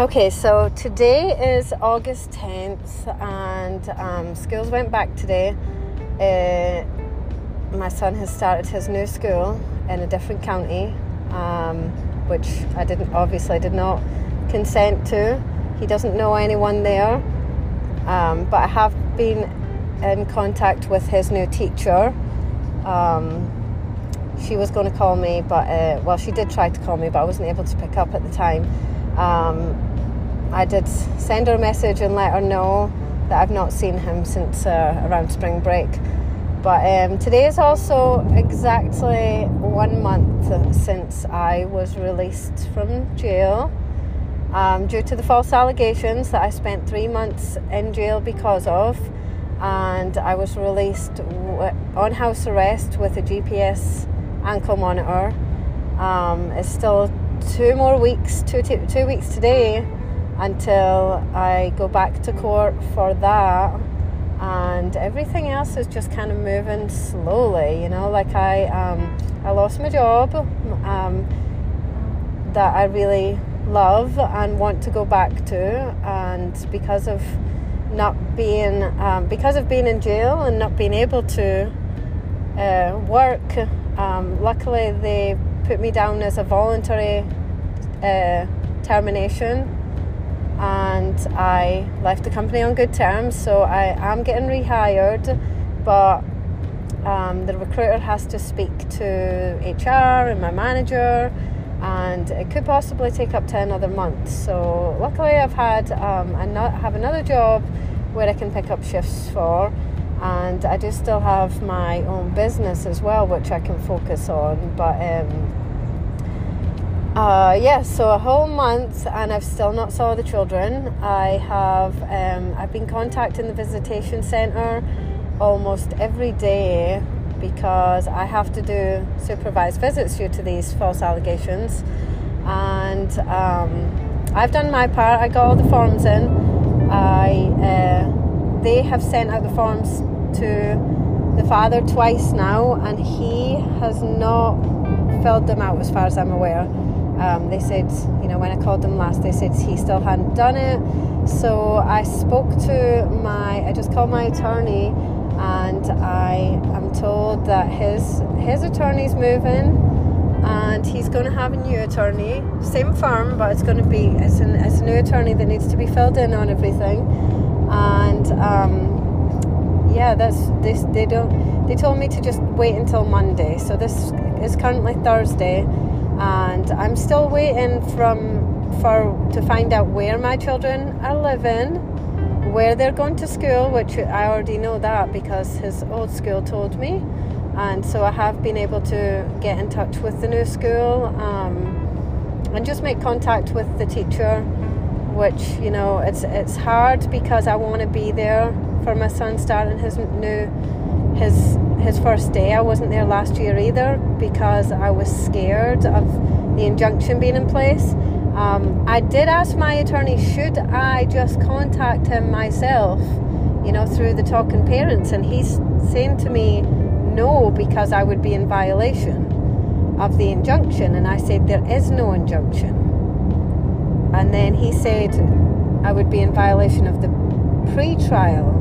Okay, so today is August 10th, and um, schools went back today. Uh, my son has started his new school in a different county, um, which I didn't obviously did not consent to. He doesn't know anyone there, um, but I have been in contact with his new teacher. Um, she was going to call me, but uh, well, she did try to call me, but I wasn't able to pick up at the time. Um, I did send her a message and let her know that I've not seen him since uh, around spring break. But um, today is also exactly one month since I was released from jail um, due to the false allegations that I spent three months in jail because of. And I was released on house arrest with a GPS ankle monitor. Um, it's still two more weeks, two, two weeks today until I go back to court for that. And everything else is just kind of moving slowly, you know. Like I, um, I lost my job um, that I really love and want to go back to, and because of not being, um, because of being in jail and not being able to uh, work, um, luckily they put me down as a voluntary uh, termination and I left the company on good terms. So I am getting rehired, but um, the recruiter has to speak to HR and my manager, and it could possibly take up to another month. So luckily, I've had um, not have another job where I can pick up shifts for. And I do still have my own business as well, which I can focus on. But um, uh, yeah, so a whole month, and I've still not saw the children. I have um, I've been contacting the visitation centre almost every day because I have to do supervised visits due to these false allegations, and um, I've done my part. I got all the forms in. I uh, they have sent out the forms to the father twice now, and he has not filled them out as far as I'm aware. Um, they said, you know, when I called them last, they said he still hadn't done it. So I spoke to my, I just called my attorney, and I am told that his his attorney's moving, and he's going to have a new attorney, same firm, but it's going to be it's, an, it's a new attorney that needs to be filled in on everything, and. Um, yeah, that's this. They don't. They told me to just wait until Monday. So this is currently Thursday and I'm still waiting from for to find out where my children are living, where they're going to school, which I already know that because his old school told me, and so I have been able to get in touch with the new school um, and just make contact with the teacher, which you know it's it's hard because I want to be there for my son starting his new his his first day. I wasn't there last year either because I was scared of the injunction being in place. Um, I did ask my attorney, should I just contact him myself, you know, through the talking parents? And he's saying to me, no, because I would be in violation of the injunction. And I said, there is no injunction. And then he said, I would be in violation of the pre trial,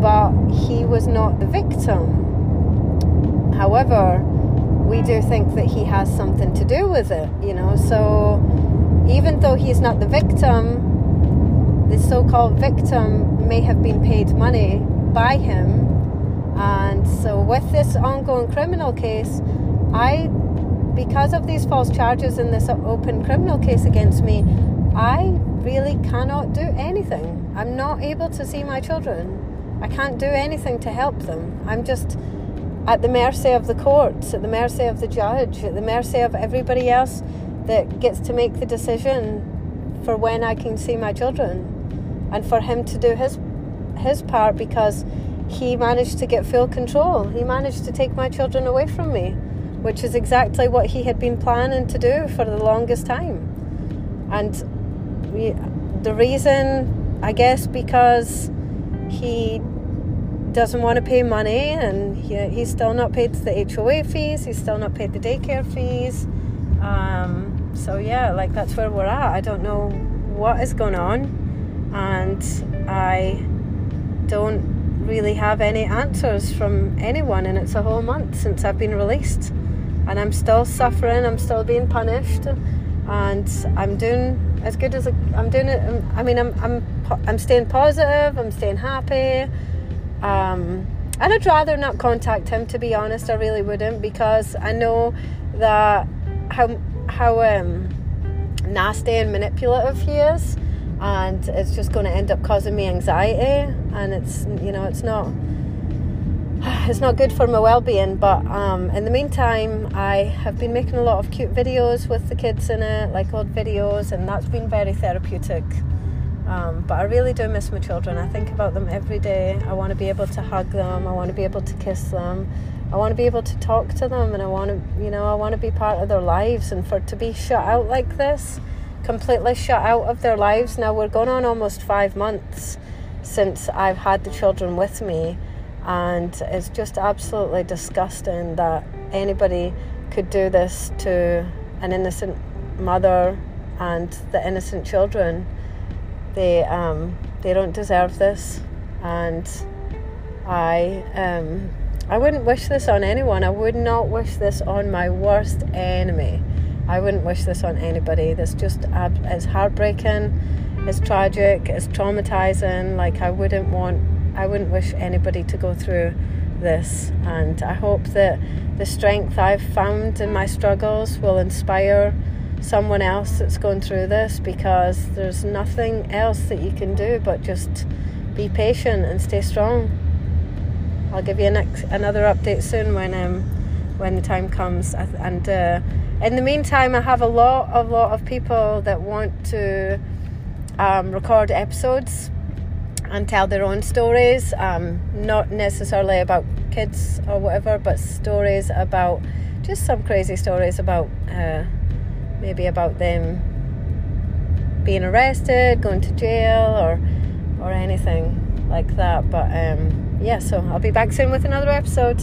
but he was not the victim. However, we do think that he has something to do with it, you know. So even though he's not the victim, the so called victim may have been paid money by him. And so, with this ongoing criminal case, I, because of these false charges in this open criminal case against me, I really cannot do anything. I'm not able to see my children. I can't do anything to help them. I'm just at the mercy of the courts, at the mercy of the judge, at the mercy of everybody else that gets to make the decision for when I can see my children and for him to do his his part because he managed to get full control. He managed to take my children away from me, which is exactly what he had been planning to do for the longest time. And we, the reason, I guess, because he doesn't want to pay money and he, he's still not paid the HOA fees, he's still not paid the daycare fees. Um, so, yeah, like that's where we're at. I don't know what is going on, and I don't really have any answers from anyone. And it's a whole month since I've been released, and I'm still suffering. I'm still being punished, and I'm doing as good as I'm doing it. I mean, I'm I'm I'm staying positive. I'm staying happy. Um, and I'd rather not contact him, to be honest. I really wouldn't because I know that how how um, nasty and manipulative he is, and it's just going to end up causing me anxiety, and it's you know it's not it's not good for my well-being. But um, in the meantime, I have been making a lot of cute videos with the kids in it, like old videos, and that's been very therapeutic. Um, but I really do miss my children. I think about them every day. I want to be able to hug them. I want to be able to kiss them. I want to be able to talk to them, and I want to, you know, I want to be part of their lives. And for to be shut out like this, completely shut out of their lives. Now we're going on almost five months since I've had the children with me, and it's just absolutely disgusting that anybody could do this to an innocent mother and the innocent children they um, they don't deserve this, and I um, I wouldn't wish this on anyone. I would not wish this on my worst enemy. I wouldn't wish this on anybody. This just is heartbreaking. It's tragic. It's traumatizing. Like I wouldn't want. I wouldn't wish anybody to go through this. And I hope that the strength I've found in my struggles will inspire someone else that's going through this because there's nothing else that you can do but just be patient and stay strong. I'll give you another update soon when um, when the time comes. And uh, in the meantime, I have a lot, a lot of people that want to um, record episodes and tell their own stories, um, not necessarily about kids or whatever, but stories about just some crazy stories about. Uh, maybe about them being arrested, going to jail, or or anything like that. But um, yeah, so I'll be back soon with another episode.